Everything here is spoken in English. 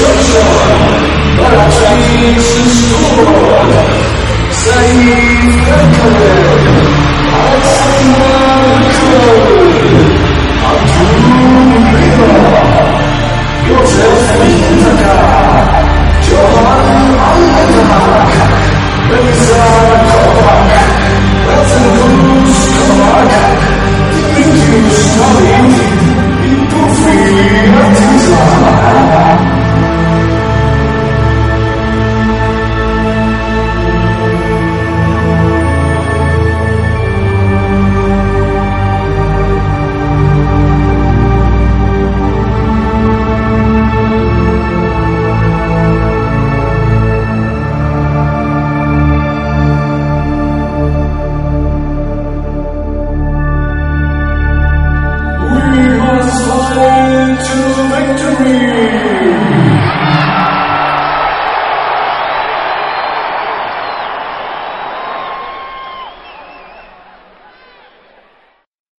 Your joy. on to victory.